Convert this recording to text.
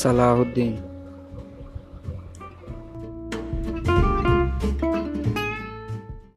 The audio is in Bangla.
সালাহউদ্দিন।